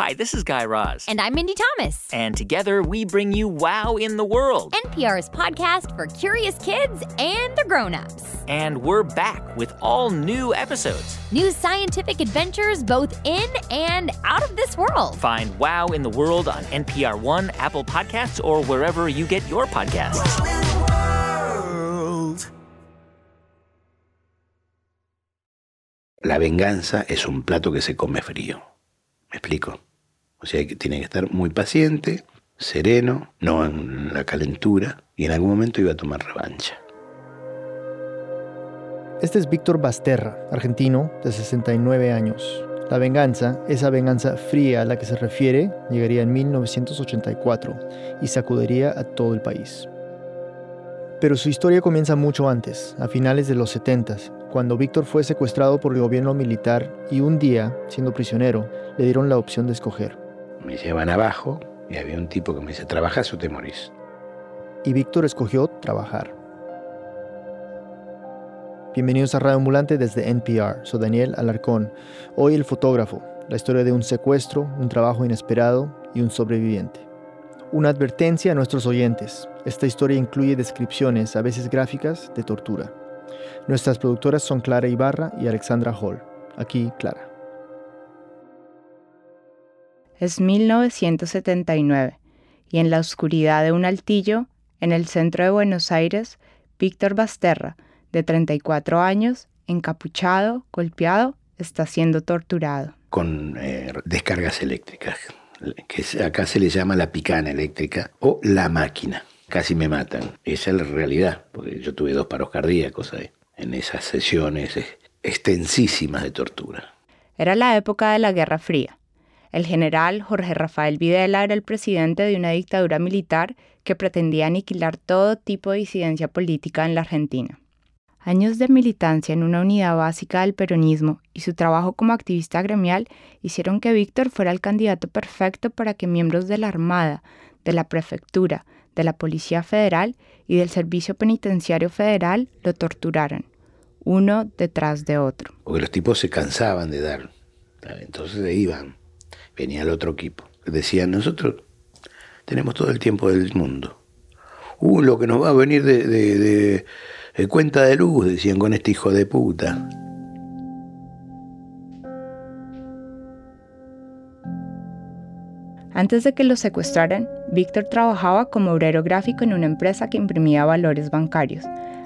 Hi, this is Guy Raz. And I'm Mindy Thomas. And together we bring you Wow in the World. NPR's podcast for curious kids and the grown-ups. And we're back with all new episodes. New scientific adventures both in and out of this world. Find Wow in the World on NPR One, Apple Podcasts, or wherever you get your podcasts. La venganza es un plato que se come frío. ¿Me explico? O sea que tiene que estar muy paciente, sereno, no en la calentura, y en algún momento iba a tomar revancha. Este es Víctor Basterra, argentino de 69 años. La venganza, esa venganza fría a la que se refiere, llegaría en 1984 y sacudiría a todo el país. Pero su historia comienza mucho antes, a finales de los 70, cuando Víctor fue secuestrado por el gobierno militar y un día, siendo prisionero, le dieron la opción de escoger. Me llevan abajo y había un tipo que me dice, ¿trabajas o te morís? Y Víctor escogió trabajar. Bienvenidos a Radio Ambulante desde NPR. Soy Daniel Alarcón. Hoy el fotógrafo, la historia de un secuestro, un trabajo inesperado y un sobreviviente. Una advertencia a nuestros oyentes. Esta historia incluye descripciones, a veces gráficas, de tortura. Nuestras productoras son Clara Ibarra y Alexandra Hall. Aquí, Clara. Es 1979 y en la oscuridad de un altillo, en el centro de Buenos Aires, Víctor Basterra, de 34 años, encapuchado, golpeado, está siendo torturado. Con eh, descargas eléctricas, que acá se le llama la picana eléctrica o la máquina. Casi me matan. Esa es la realidad, porque yo tuve dos paros cardíacos ahí, en esas sesiones extensísimas de tortura. Era la época de la Guerra Fría. El general Jorge Rafael Videla era el presidente de una dictadura militar que pretendía aniquilar todo tipo de disidencia política en la Argentina. Años de militancia en una unidad básica del peronismo y su trabajo como activista gremial hicieron que Víctor fuera el candidato perfecto para que miembros de la Armada, de la Prefectura, de la Policía Federal y del Servicio Penitenciario Federal lo torturaran, uno detrás de otro. Porque los tipos se cansaban de dar, entonces se iban, venía el otro equipo. Decían, nosotros tenemos todo el tiempo del mundo. Uh, lo que nos va a venir de cuenta de luz, decían con este hijo de puta. Antes de que lo secuestraran, Víctor trabajaba como obrero gráfico en una empresa que imprimía valores bancarios.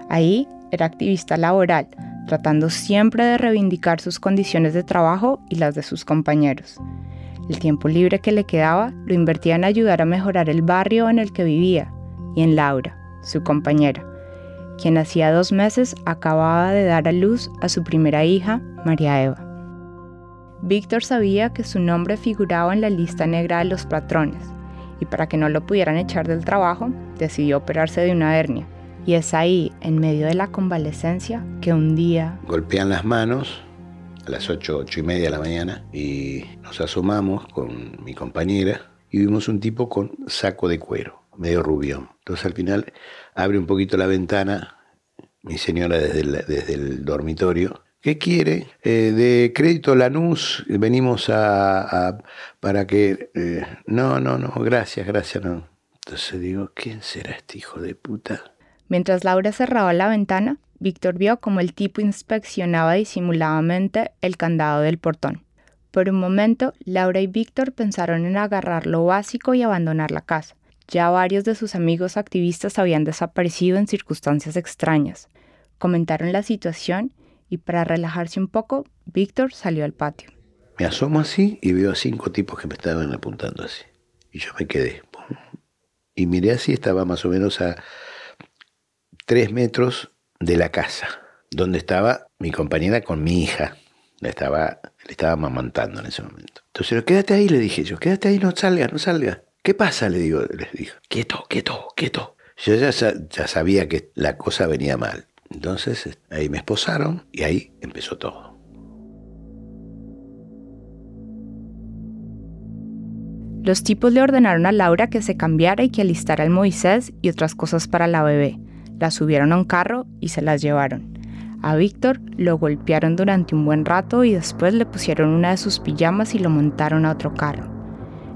Ahí era activista laboral, tratando siempre de reivindicar sus condiciones de trabajo y las de sus compañeros. El tiempo libre que le quedaba lo invertía en ayudar a mejorar el barrio en el que vivía y en Laura, su compañera, quien hacía dos meses acababa de dar a luz a su primera hija, María Eva. Víctor sabía que su nombre figuraba en la lista negra de los patrones, y para que no lo pudieran echar del trabajo, decidió operarse de una hernia. Y es ahí, en medio de la convalecencia, que un día... Golpean las manos a las ocho, ocho y media de la mañana y nos asomamos con mi compañera y vimos un tipo con saco de cuero, medio rubio. Entonces al final abre un poquito la ventana, mi señora desde el, desde el dormitorio. ¿Qué quiere? Eh, de crédito Lanús, venimos a, para que... Eh, no, no, no, gracias, gracias, no. Entonces digo, ¿quién será este hijo de puta? Mientras Laura cerraba la ventana, Víctor vio como el tipo inspeccionaba disimuladamente el candado del portón. Por un momento, Laura y Víctor pensaron en agarrar lo básico y abandonar la casa. Ya varios de sus amigos activistas habían desaparecido en circunstancias extrañas. Comentaron la situación y para relajarse un poco, Víctor salió al patio. Me asomo así y veo a cinco tipos que me estaban apuntando así. Y yo me quedé. Y miré así, estaba más o menos a tres metros de la casa, donde estaba mi compañera con mi hija. La estaba, le estaba amamantando en ese momento. Entonces, quédate ahí, le dije yo, quédate ahí, no salga, no salga. ¿Qué pasa? Le digo, les dijo. Quieto, quieto, quieto. Yo ya, ya sabía que la cosa venía mal. Entonces ahí me esposaron y ahí empezó todo. Los tipos le ordenaron a Laura que se cambiara y que alistara el Moisés y otras cosas para la bebé. La subieron a un carro y se las llevaron. A Víctor lo golpearon durante un buen rato y después le pusieron una de sus pijamas y lo montaron a otro carro.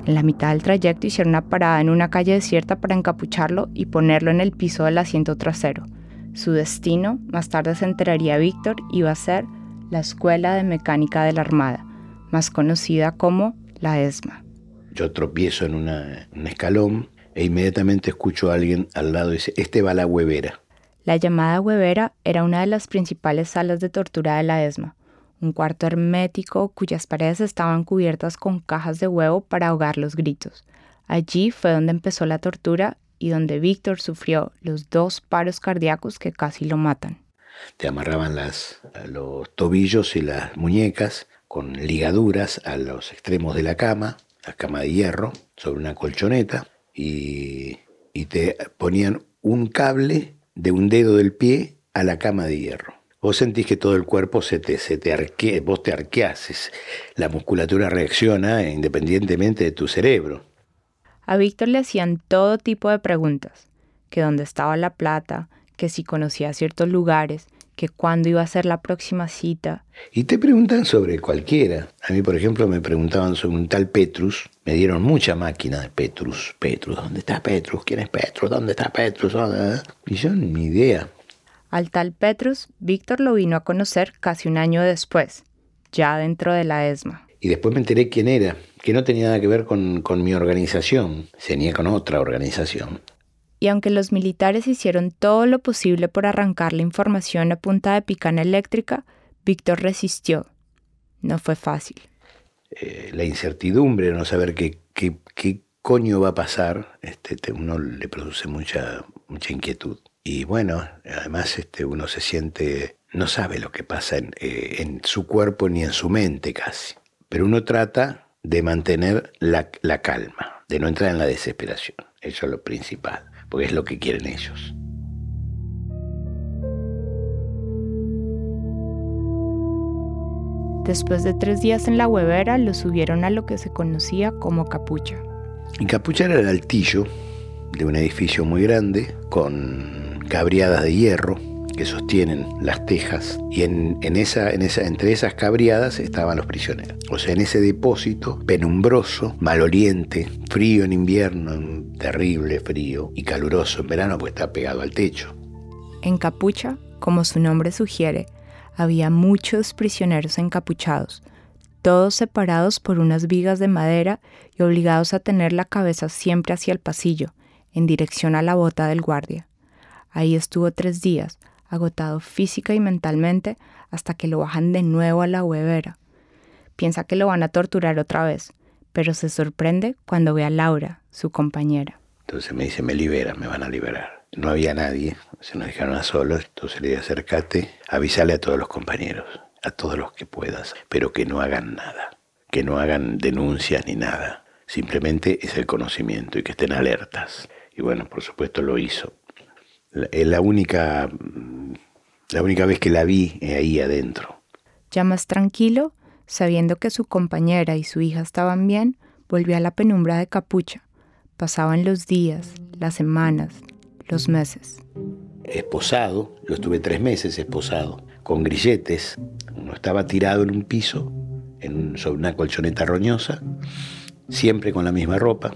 En la mitad del trayecto hicieron una parada en una calle desierta para encapucharlo y ponerlo en el piso del asiento trasero. Su destino, más tarde se enteraría Víctor, iba a ser la Escuela de Mecánica de la Armada, más conocida como la ESMA. Yo tropiezo en un escalón e inmediatamente escucho a alguien al lado y dice, este va a la huevera. La llamada huevera era una de las principales salas de tortura de la ESMA, un cuarto hermético cuyas paredes estaban cubiertas con cajas de huevo para ahogar los gritos. Allí fue donde empezó la tortura y donde Víctor sufrió los dos paros cardíacos que casi lo matan. Te amarraban las, los tobillos y las muñecas con ligaduras a los extremos de la cama, la cama de hierro, sobre una colchoneta, y, y te ponían un cable de un dedo del pie a la cama de hierro. Vos sentís que todo el cuerpo se te, se te arquea, vos te arqueases, la musculatura reacciona independientemente de tu cerebro. A Víctor le hacían todo tipo de preguntas, que dónde estaba la plata, que si conocía ciertos lugares, que cuándo iba a ser la próxima cita. Y te preguntan sobre cualquiera. A mí, por ejemplo, me preguntaban sobre un tal Petrus. Me dieron mucha máquina de Petrus. Petrus, ¿dónde está Petrus? ¿Quién es Petrus? ¿Dónde está Petrus? Y yo ni idea. Al tal Petrus, Víctor lo vino a conocer casi un año después, ya dentro de la ESMA. Y después me enteré quién era, que no tenía nada que ver con, con mi organización, tenía con otra organización y aunque los militares hicieron todo lo posible por arrancar la información a punta de picana eléctrica, Víctor resistió. No fue fácil. Eh, la incertidumbre, no saber qué, qué, coño va a pasar, este, uno le produce mucha, mucha inquietud. Y bueno, además este, uno se siente, no sabe lo que pasa en, eh, en su cuerpo ni en su mente casi. Pero uno trata de mantener la, la calma, de no entrar en la desesperación. Eso es lo principal porque es lo que quieren ellos. Después de tres días en la huevera, lo subieron a lo que se conocía como capucha. Y capucha era el altillo de un edificio muy grande con cabriadas de hierro que sostienen las tejas y en, esa, en esa, entre esas cabriadas estaban los prisioneros. O sea, en ese depósito penumbroso, maloliente, frío en invierno, terrible frío y caluroso en verano porque está pegado al techo. En Capucha, como su nombre sugiere, había muchos prisioneros encapuchados, todos separados por unas vigas de madera y obligados a tener la cabeza siempre hacia el pasillo, en dirección a la bota del guardia. Ahí estuvo tres días, agotado física y mentalmente, hasta que lo bajan de nuevo a la huevera. Piensa que lo van a torturar otra vez, pero se sorprende cuando ve a Laura, su compañera. Entonces me dice, me libera, me van a liberar. No había nadie, se nos dejaron a solos, entonces le dije, acércate, avísale a todos los compañeros, a todos los que puedas, pero que no hagan nada, que no hagan denuncias ni nada. Simplemente es el conocimiento y que estén alertas. Y bueno, por supuesto lo hizo la única, la única vez que la vi ahí adentro. Ya más tranquilo, sabiendo que su compañera y su hija estaban bien, volvió a la penumbra de capucha. Pasaban los días, las semanas, los meses. Esposado, yo estuve tres meses esposado, con grilletes. Uno estaba tirado en un piso, en, sobre una colchoneta roñosa, siempre con la misma ropa,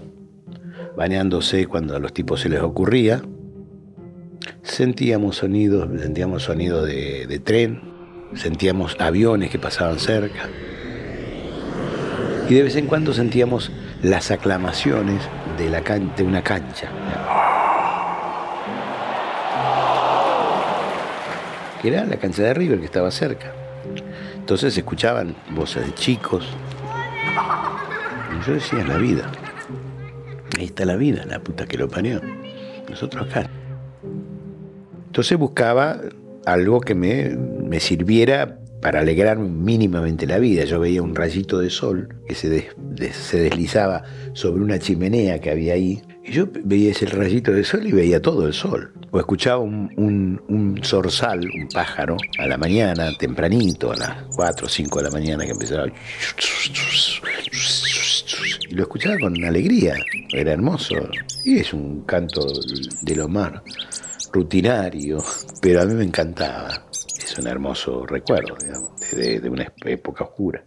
bañándose cuando a los tipos se les ocurría, sentíamos sonidos, sentíamos sonidos de, tren, sentíamos aviones que pasaban cerca. Y de vez en cuando sentíamos las aclamaciones de, la de una cancha. Que era la cancha de River que estaba cerca. Entonces escuchaban voces de chicos. Yo decía, la vida. Ahí está la vida, la puta que lo parió. Nosotros acá. Entonces buscaba algo que me, sirviera para alegrar mínimamente la vida. Yo veía un rayito de sol que se, se deslizaba sobre una chimenea que había ahí. Y yo veía ese rayito de sol y veía todo el sol. O escuchaba un, un, un zorzal, un pájaro, a la mañana, tempranito, a las 4 o 5 de la mañana que empezaba. Y lo escuchaba con alegría. Era hermoso. Y es un canto de lo rutinario, pero a mí me encantaba. Es un hermoso recuerdo, digamos, de, una época oscura.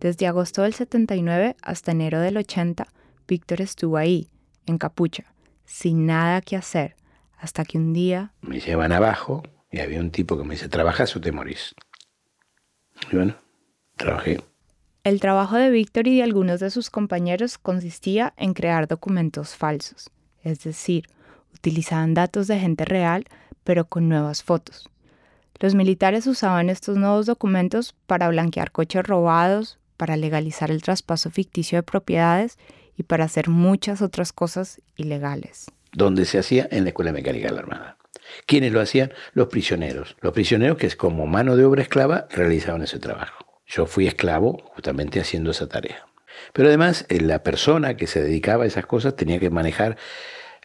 Desde agosto del 79 hasta enero del 80, Víctor estuvo ahí, en capucha, sin nada que hacer, hasta que un día... Me llevan abajo y había un tipo que me dice, ¿trabajas o te morís? Y bueno, trabajé. El trabajo de Víctor y de algunos de sus compañeros consistía en crear documentos falsos, es decir, utilizaban datos de gente real, pero con nuevas fotos. Los militares usaban estos nuevos documentos para blanquear coches robados, para legalizar el traspaso ficticio de propiedades y para hacer muchas otras cosas ilegales. Donde se hacía en la Escuela Mecánica de la Armada. ¿Quiénes lo hacían? Los prisioneros. Los prisioneros que es como mano de obra esclava realizaban ese trabajo. Yo fui esclavo justamente haciendo esa tarea. Pero además eh, la persona que se dedicaba a esas cosas tenía que manejar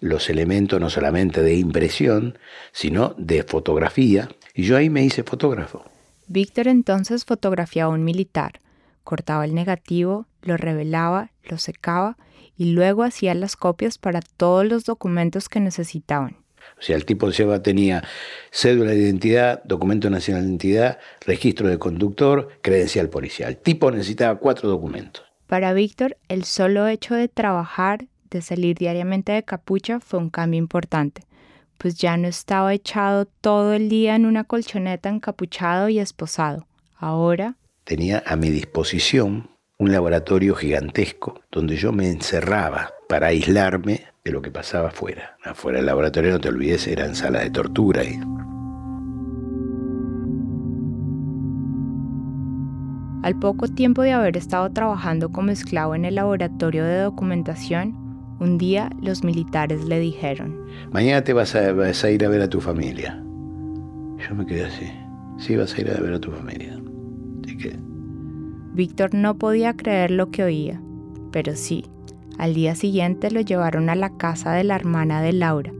los elementos no solamente de impresión, sino de fotografía. Y yo ahí me hice fotógrafo. Víctor entonces fotografiaba a un militar, cortaba el negativo, lo revelaba, lo secaba y luego hacía las copias para todos los documentos que necesitaban. O sea, el tipo de tenía cédula de identidad, documento nacional de identidad, registro de conductor, credencial policial. El tipo necesitaba cuatro documentos. Para Víctor, el solo hecho de trabajar, de salir diariamente de capucha, fue un cambio importante, pues ya no estaba echado todo el día en una colchoneta encapuchado y esposado. Ahora tenía a mi disposición un laboratorio gigantesco donde yo me encerraba para aislarme de lo que pasaba afuera. Afuera del laboratorio, no te olvides, eran salas de tortura. Y... Al poco tiempo de haber estado trabajando como esclavo en el laboratorio de documentación, un día los militares le dijeron, Mañana te vas a, vas a ir a ver a tu familia. Yo me quedé así. Sí, vas a ir a ver a tu familia. Así que... Víctor no podía creer lo que oía, pero sí, al día siguiente lo llevaron a la casa de la hermana de Laura,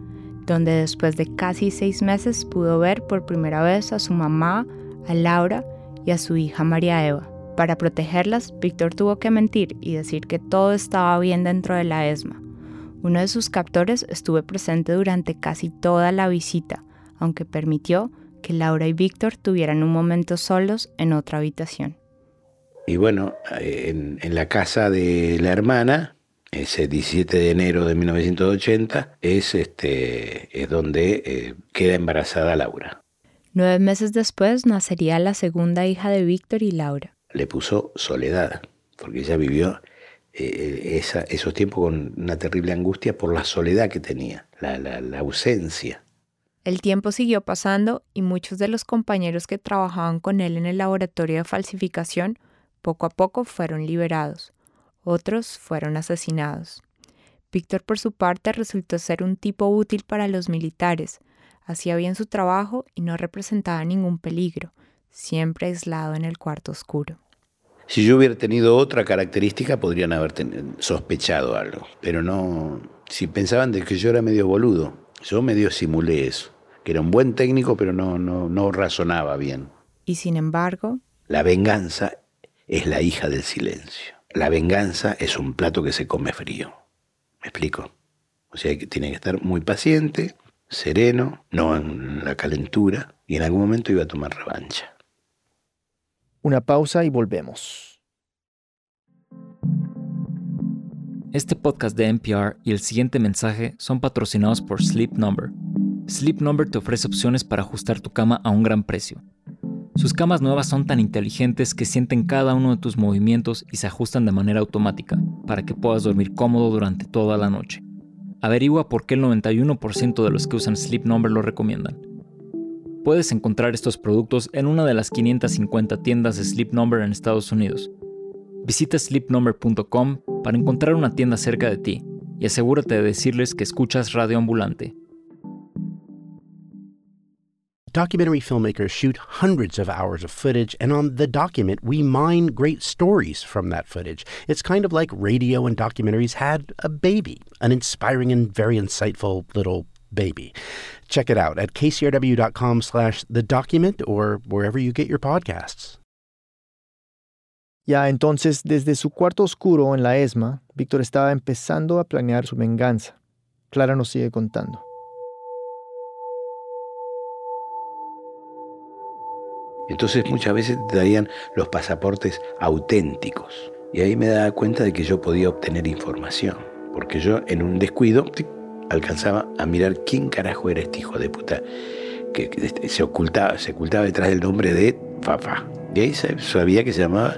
donde después de casi seis meses pudo ver por primera vez a su mamá, a Laura y a su hija María Eva. Para protegerlas, Víctor tuvo que mentir y decir que todo estaba bien dentro de la ESMA. Uno de sus captores estuvo presente durante casi toda la visita, aunque permitió que Laura y Víctor tuvieran un momento solos en otra habitación. Y bueno, en, en la casa de la hermana, ese 17 de enero de 1980, es, este, es donde eh, queda embarazada Laura. Nueve meses después nacería la segunda hija de Víctor y Laura. Le puso Soledad, porque ella vivió eh, esos tiempos con una terrible angustia por la soledad que tenía, la, la ausencia. El tiempo siguió pasando y muchos de los compañeros que trabajaban con él en el laboratorio de falsificación poco a poco fueron liberados otros fueron asesinados. Víctor por su parte resultó ser un tipo útil para los militares, hacía bien su trabajo y no representaba ningún peligro, siempre aislado en el cuarto oscuro. Si yo hubiera tenido otra característica, podrían haber sospechado algo. Pero no, si pensaban de que yo era medio boludo, yo medio simulé eso, que era un buen técnico, pero no, no, no razonaba bien. Y sin embargo... La venganza es la hija del silencio la venganza es un plato que se come frío. ¿Me explico? O sea, que tiene que estar muy paciente, sereno, no en la calentura, y en algún momento iba a tomar revancha. Una pausa y volvemos. Este podcast de NPR y el siguiente mensaje son patrocinados por Sleep Number. Sleep Number te ofrece opciones para ajustar tu cama a un gran precio. Sus camas nuevas son tan inteligentes que sienten cada uno de tus movimientos y se ajustan de manera automática, para que puedas dormir cómodo durante toda la noche. Averigua por qué el 91% de los que usan Sleep Number lo recomiendan. Puedes encontrar estos productos en una de las 550 tiendas de Sleep Number en Estados Unidos. Visita sleepnumber.com para encontrar una tienda cerca de ti y asegúrate de decirles que escuchas Radio Ambulante documentary filmmakers shoot hundreds of hours of footage, and on the document, we mine great stories from that footage. It's kind of like radio and documentaries had a baby, an inspiring and very insightful little baby. Check it out at kcrw.com slash the document or wherever you get your podcasts. Ya entonces, desde su cuarto oscuro en la ESMA, Víctor estaba empezando a planear su venganza. Clara nos sigue contando. Entonces muchas veces te traían los pasaportes auténticos. Y ahí me daba cuenta de que yo podía obtener información. Porque yo en un descuido alcanzaba a mirar quién carajo era este hijo de puta que, este, se ocultaba, se ocultaba detrás del nombre de Fafa. Y ahí sabía que se llamaba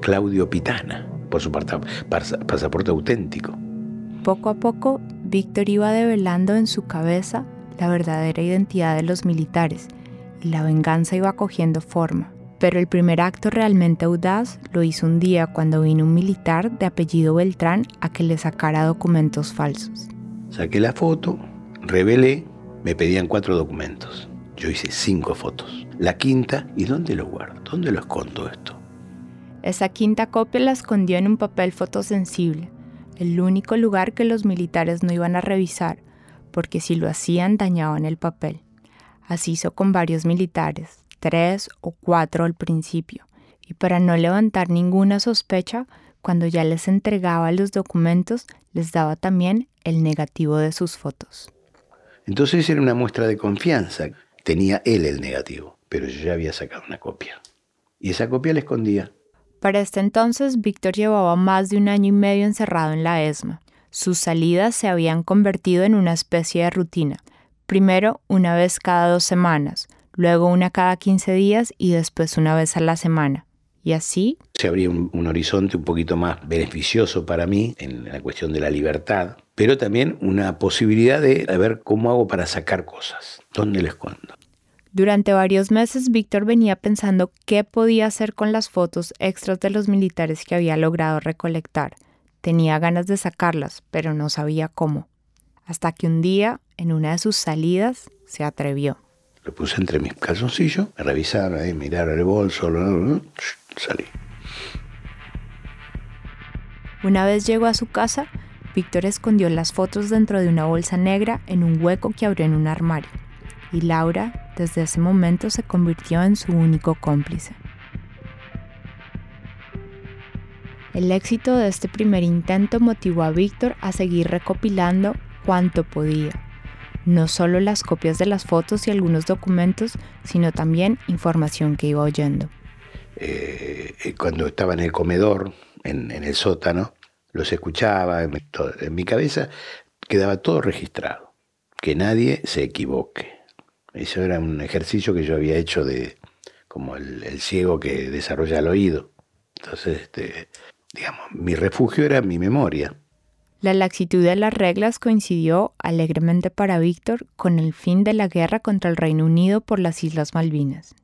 Claudio Pitana, por su pasaporte auténtico. Poco a poco, Víctor iba develando en su cabeza la verdadera identidad de los militares y la venganza iba cogiendo forma. Pero el primer acto realmente audaz lo hizo un día cuando vino un militar de apellido Beltrán a que le sacara documentos falsos. Saqué la foto, revelé, me pedían cuatro documentos. Yo hice cinco fotos. La quinta, ¿y dónde lo guardo? ¿Dónde lo escondo esto? Esa quinta copia la escondió en un papel fotosensible, el único lugar que los militares no iban a revisar, porque si lo hacían dañaban el papel. Así hizo con varios militares, tres o cuatro al principio, y para no levantar ninguna sospecha, cuando ya les entregaba los documentos, les daba también el negativo de sus fotos. Entonces era una muestra de confianza tenía él el negativo, pero yo ya había sacado una copia. Y esa copia la escondía. Para este entonces, Víctor llevaba más de un año y medio encerrado en la ESMA. Sus salidas se habían convertido en una especie de rutina. Primero una vez cada dos semanas, luego una cada 15 días y después una vez a la semana. Y así... Se abría un, un horizonte un poquito más beneficioso para mí en la cuestión de la libertad, pero también una posibilidad de ver cómo hago para sacar cosas, dónde les escondo. Durante varios meses, Víctor venía pensando qué podía hacer con las fotos extras de los militares que había logrado recolectar. Tenía ganas de sacarlas, pero no sabía cómo. Hasta que un día, en una de sus salidas, se atrevió. Lo puse entre mis calzoncillos, me revisaron ahí, miraron el bolso, salí. Una vez llegó a su casa, Víctor escondió las fotos dentro de una bolsa negra en un hueco que abrió en un armario, y Laura desde ese momento se convirtió en su único cómplice. El éxito de este primer intento motivó a Víctor a seguir recopilando cuanto podía, no solo las copias de las fotos y algunos documentos, sino también información que iba oyendo. Eh, eh, cuando estaba en el comedor, en el sótano, los escuchaba, en mi cabeza quedaba todo registrado, que nadie se equivoque. Eso era un ejercicio que yo había hecho de como el, ciego que desarrolla el oído. Entonces, este, digamos, mi refugio era mi memoria. La laxitud de las reglas coincidió alegremente para Víctor con el fin de la guerra contra el Reino Unido por las Islas Malvinas.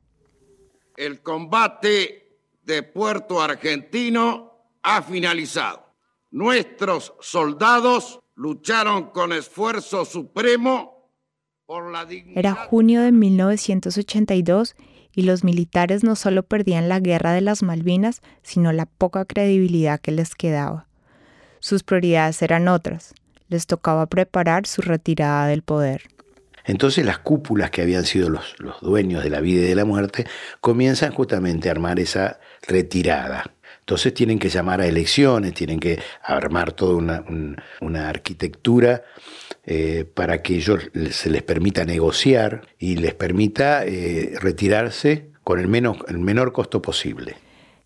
El combate de Puerto Argentino ha finalizado. Nuestros soldados lucharon con esfuerzo supremo por la dignidad. Era junio de 1982 y los militares no solo perdían la guerra de las Malvinas, sino la poca credibilidad que les quedaba. Sus prioridades eran otras. Les tocaba preparar su retirada del poder. Entonces las cúpulas que habían sido los, los dueños de la vida y de la muerte comienzan justamente a armar esa retirada. Entonces tienen que llamar a elecciones, tienen que armar toda una, arquitectura eh, para que ellos se les permita negociar y les permita eh, retirarse con el, menos, el menor costo posible.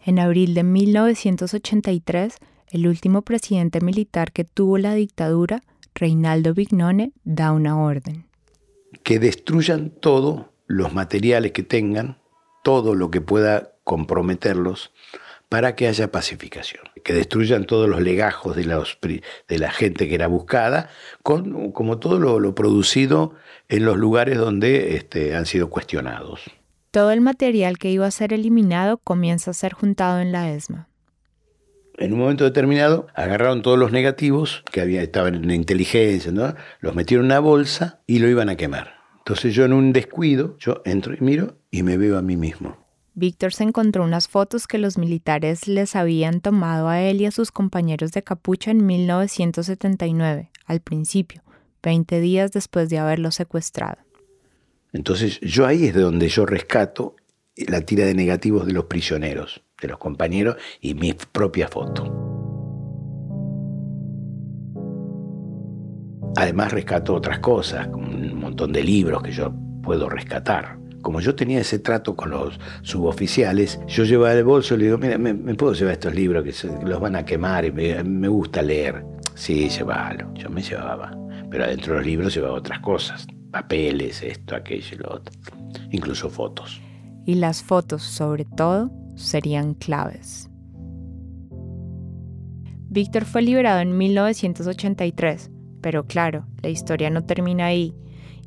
En abril de 1983, el último presidente militar que tuvo la dictadura, Reinaldo Vignone, da una orden. Que destruyan todos los materiales que tengan, todo lo que pueda comprometerlos para que haya pacificación, que destruyan todos los legajos de, de la gente que era buscada, con, como todo lo, producido en los lugares donde este, han sido cuestionados. Todo el material que iba a ser eliminado comienza a ser juntado en la ESMA. En un momento determinado agarraron todos los negativos que había, estaban en la inteligencia, ¿no? los metieron en una bolsa y lo iban a quemar. Entonces yo en un descuido, yo entro y miro y me veo a mí mismo. Víctor se encontró unas fotos que los militares les habían tomado a él y a sus compañeros de capucha en 1979, al principio, 20 días después de haberlo secuestrado. Entonces yo ahí es de donde yo rescato la tira de negativos de los prisioneros, de los compañeros y mi propia foto. Además rescato otras cosas, un montón de libros que yo puedo rescatar como yo tenía ese trato con los suboficiales, yo llevaba el bolso y le digo, mira, ¿me, puedo llevar estos libros que, los van a quemar y me, gusta leer? Sí, llévalo. Yo me llevaba. Pero adentro de los libros llevaba otras cosas. Papeles, esto, aquello y lo otro. Incluso fotos. Y las fotos, sobre todo, serían claves. Víctor fue liberado en 1983, pero claro, la historia no termina ahí.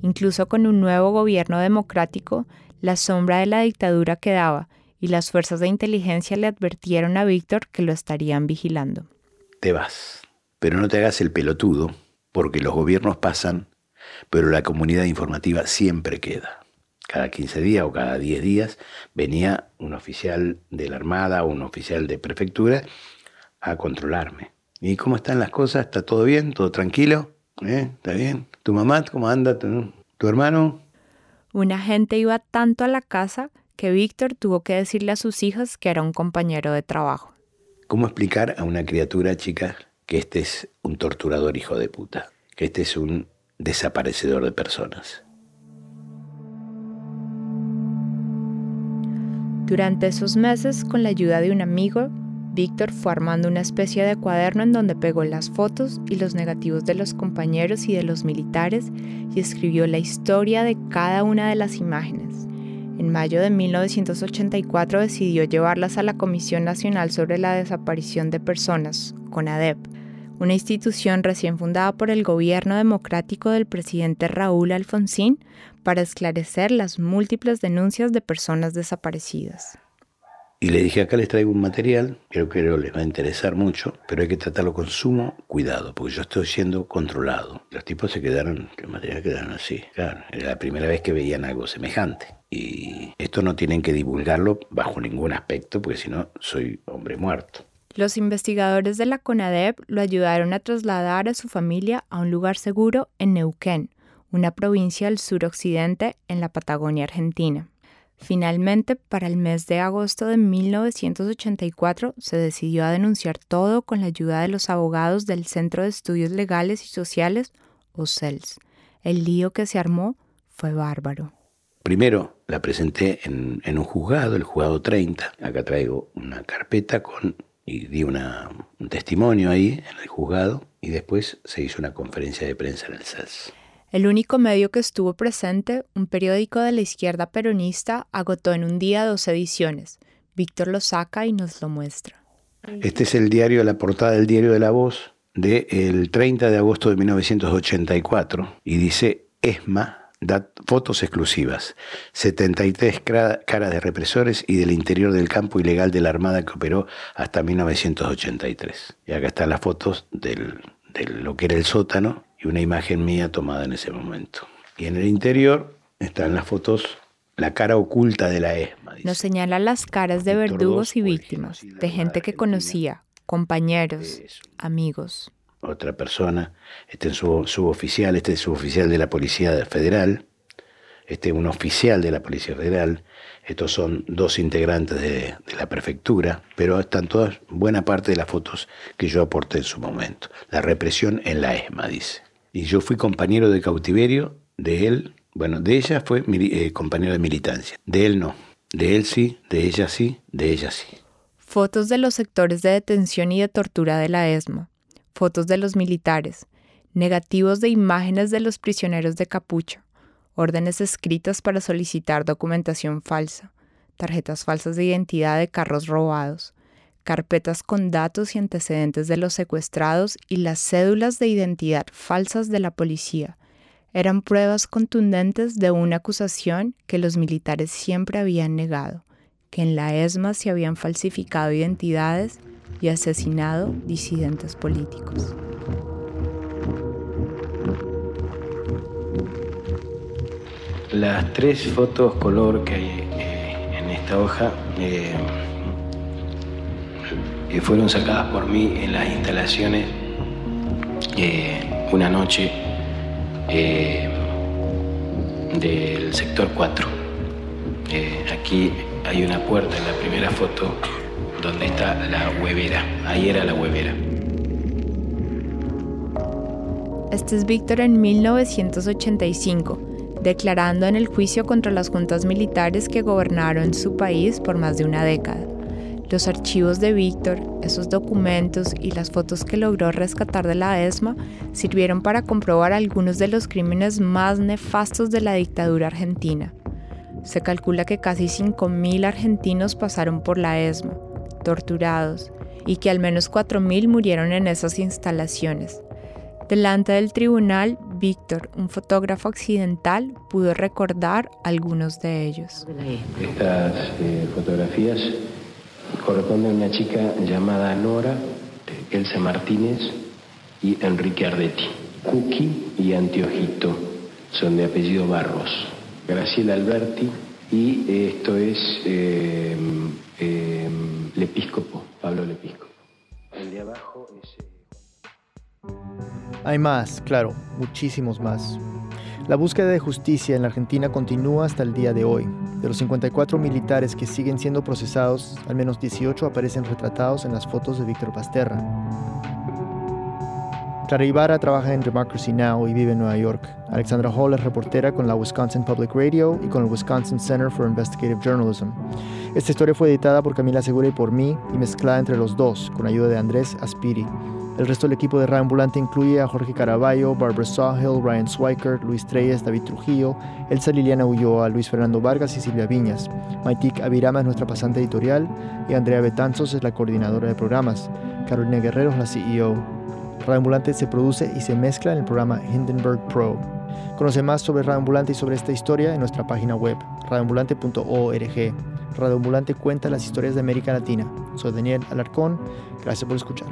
Incluso con un nuevo gobierno democrático, la sombra de la dictadura quedaba y las fuerzas de inteligencia le advirtieron a Víctor que lo estarían vigilando. Te vas, pero no te hagas el pelotudo, porque los gobiernos pasan, pero la comunidad informativa siempre queda. Cada 15 días o cada 10 días venía un oficial de la Armada o un oficial de prefectura a controlarme. ¿Y cómo están las cosas? ¿Está todo bien? ¿Todo tranquilo? ¿Eh? ¿Está bien? ¿Tu mamá cómo anda? ¿Tu, hermano? Un agente iba tanto a la casa que Víctor tuvo que decirle a sus hijas que era un compañero de trabajo. ¿Cómo explicar a una criatura chica que este es un torturador hijo de puta? Que este es un desaparecedor de personas. Durante esos meses, con la ayuda de un amigo, Víctor fue armando una especie de cuaderno en donde pegó las fotos y los negativos de los compañeros y de los militares y escribió la historia de cada una de las imágenes. En mayo de 1984 decidió llevarlas a la Comisión Nacional sobre la Desaparición de Personas, CONADEP, una institución recién fundada por el gobierno democrático del presidente Raúl Alfonsín para esclarecer las múltiples denuncias de personas desaparecidas. Y le dije, acá les traigo un material, creo que les va a interesar mucho, pero hay que tratarlo con sumo cuidado, porque yo estoy siendo controlado. Los tipos se quedaron, el material quedaron así. Claro, era la primera vez que veían algo semejante. Y esto no tienen que divulgarlo bajo ningún aspecto, porque si no, soy hombre muerto. Los investigadores de la CONADEP lo ayudaron a trasladar a su familia a un lugar seguro en Neuquén, una provincia del suroccidente en la Patagonia Argentina. Finalmente, para el mes de agosto de 1984, se decidió a denunciar todo con la ayuda de los abogados del Centro de Estudios Legales y Sociales, o CELS. El lío que se armó fue bárbaro. Primero la presenté en, un juzgado, el juzgado 30. Acá traigo una carpeta con y di una, un testimonio ahí en el juzgado y después se hizo una conferencia de prensa en el CELS. El único medio que estuvo presente, un periódico de la izquierda peronista, agotó en un día dos ediciones. Víctor lo saca y nos lo muestra. Este es el diario, la portada del diario de La Voz del 30 de agosto de 1984 y dice ESMA da fotos exclusivas, 73 caras de represores y del interior del campo ilegal de la Armada que operó hasta 1983. Y acá están las fotos de lo que era el sótano una imagen mía tomada en ese momento. Y en el interior están las fotos, la cara oculta de la ESMA. Nos señala las caras de verdugos y víctimas, de gente que conocía, compañeros, amigos. Otra persona, este es su suboficial, este es suboficial de la Policía Federal, este es un oficial de la Policía Federal, estos son dos integrantes de, la prefectura, pero están todas, buena parte de las fotos que yo aporté en su momento. La represión en la ESMA, dice. Y yo fui compañero de cautiverio de él. Bueno, de ella fue eh, compañero de militancia. De él no. De él sí, de ella sí, de ella sí. Fotos de los sectores de detención y de tortura de la ESMA. Fotos de los militares. Negativos de imágenes de los prisioneros de capucha. Órdenes escritas para solicitar documentación falsa. Tarjetas falsas de identidad de carros robados carpetas con datos y antecedentes de los secuestrados y las cédulas de identidad falsas de la policía. Eran pruebas contundentes de una acusación que los militares siempre habían negado, que en la ESMA se habían falsificado identidades y asesinado disidentes políticos. Las tres fotos color que hay eh, en esta hoja eh, que fueron sacadas por mí en las instalaciones eh, una noche eh, del sector 4. Eh, aquí hay una puerta en la primera foto donde está la huevera. Ahí era la huevera. Este es Víctor en 1985. declarando en el juicio contra las juntas militares que gobernaron su país por más de una década. Los archivos de Víctor, esos documentos y las fotos que logró rescatar de la ESMA sirvieron para comprobar algunos de los crímenes más nefastos de la dictadura argentina. Se calcula que casi 5.000 argentinos pasaron por la ESMA, torturados, y que al menos 4.000 murieron en esas instalaciones. Delante del tribunal, Víctor, un fotógrafo occidental, pudo recordar algunos de ellos. Estas eh, fotografías corresponden a una chica llamada Nora, Elsa Martínez y Enrique Ardetti. Cookie y Antiojito son de apellido Barros. Graciela Alberti y esto es eh, eh, Pablo Lepíscopo. El de abajo es... Hay más, claro, muchísimos más. La búsqueda de justicia en la Argentina continúa hasta el día de hoy. De los 54 militares que siguen siendo procesados, al menos 18 aparecen retratados en las fotos de Víctor Pasterra. Clara Ibarra trabaja en Democracy Now! y vive en Nueva York. Alexandra Hall es reportera con la Wisconsin Public Radio y con el Wisconsin Center for Investigative Journalism. Esta historia fue editada por Camila Segura y por mí y mezclada entre los dos, con ayuda de Andrés Aspiri. El resto del equipo de Radio Ambulante incluye a Jorge Caraballo, Barbara Sawhill, Ryan Swiker, Luis Treyes, David Trujillo, Elsa Liliana Ulloa, Luis Fernando Vargas y Silvia Viñas. Maitik Avirama es nuestra pasante editorial y Andrea Betanzos es la coordinadora de programas. Carolina Guerrero es la CEO. Radio Ambulante se produce y se mezcla en el programa Hindenburg Pro. Conoce más sobre Radio Ambulante y sobre esta historia en nuestra página web, radioambulante.org. Radio Ambulante cuenta las historias de América Latina. Soy Daniel Alarcón. Gracias por escuchar.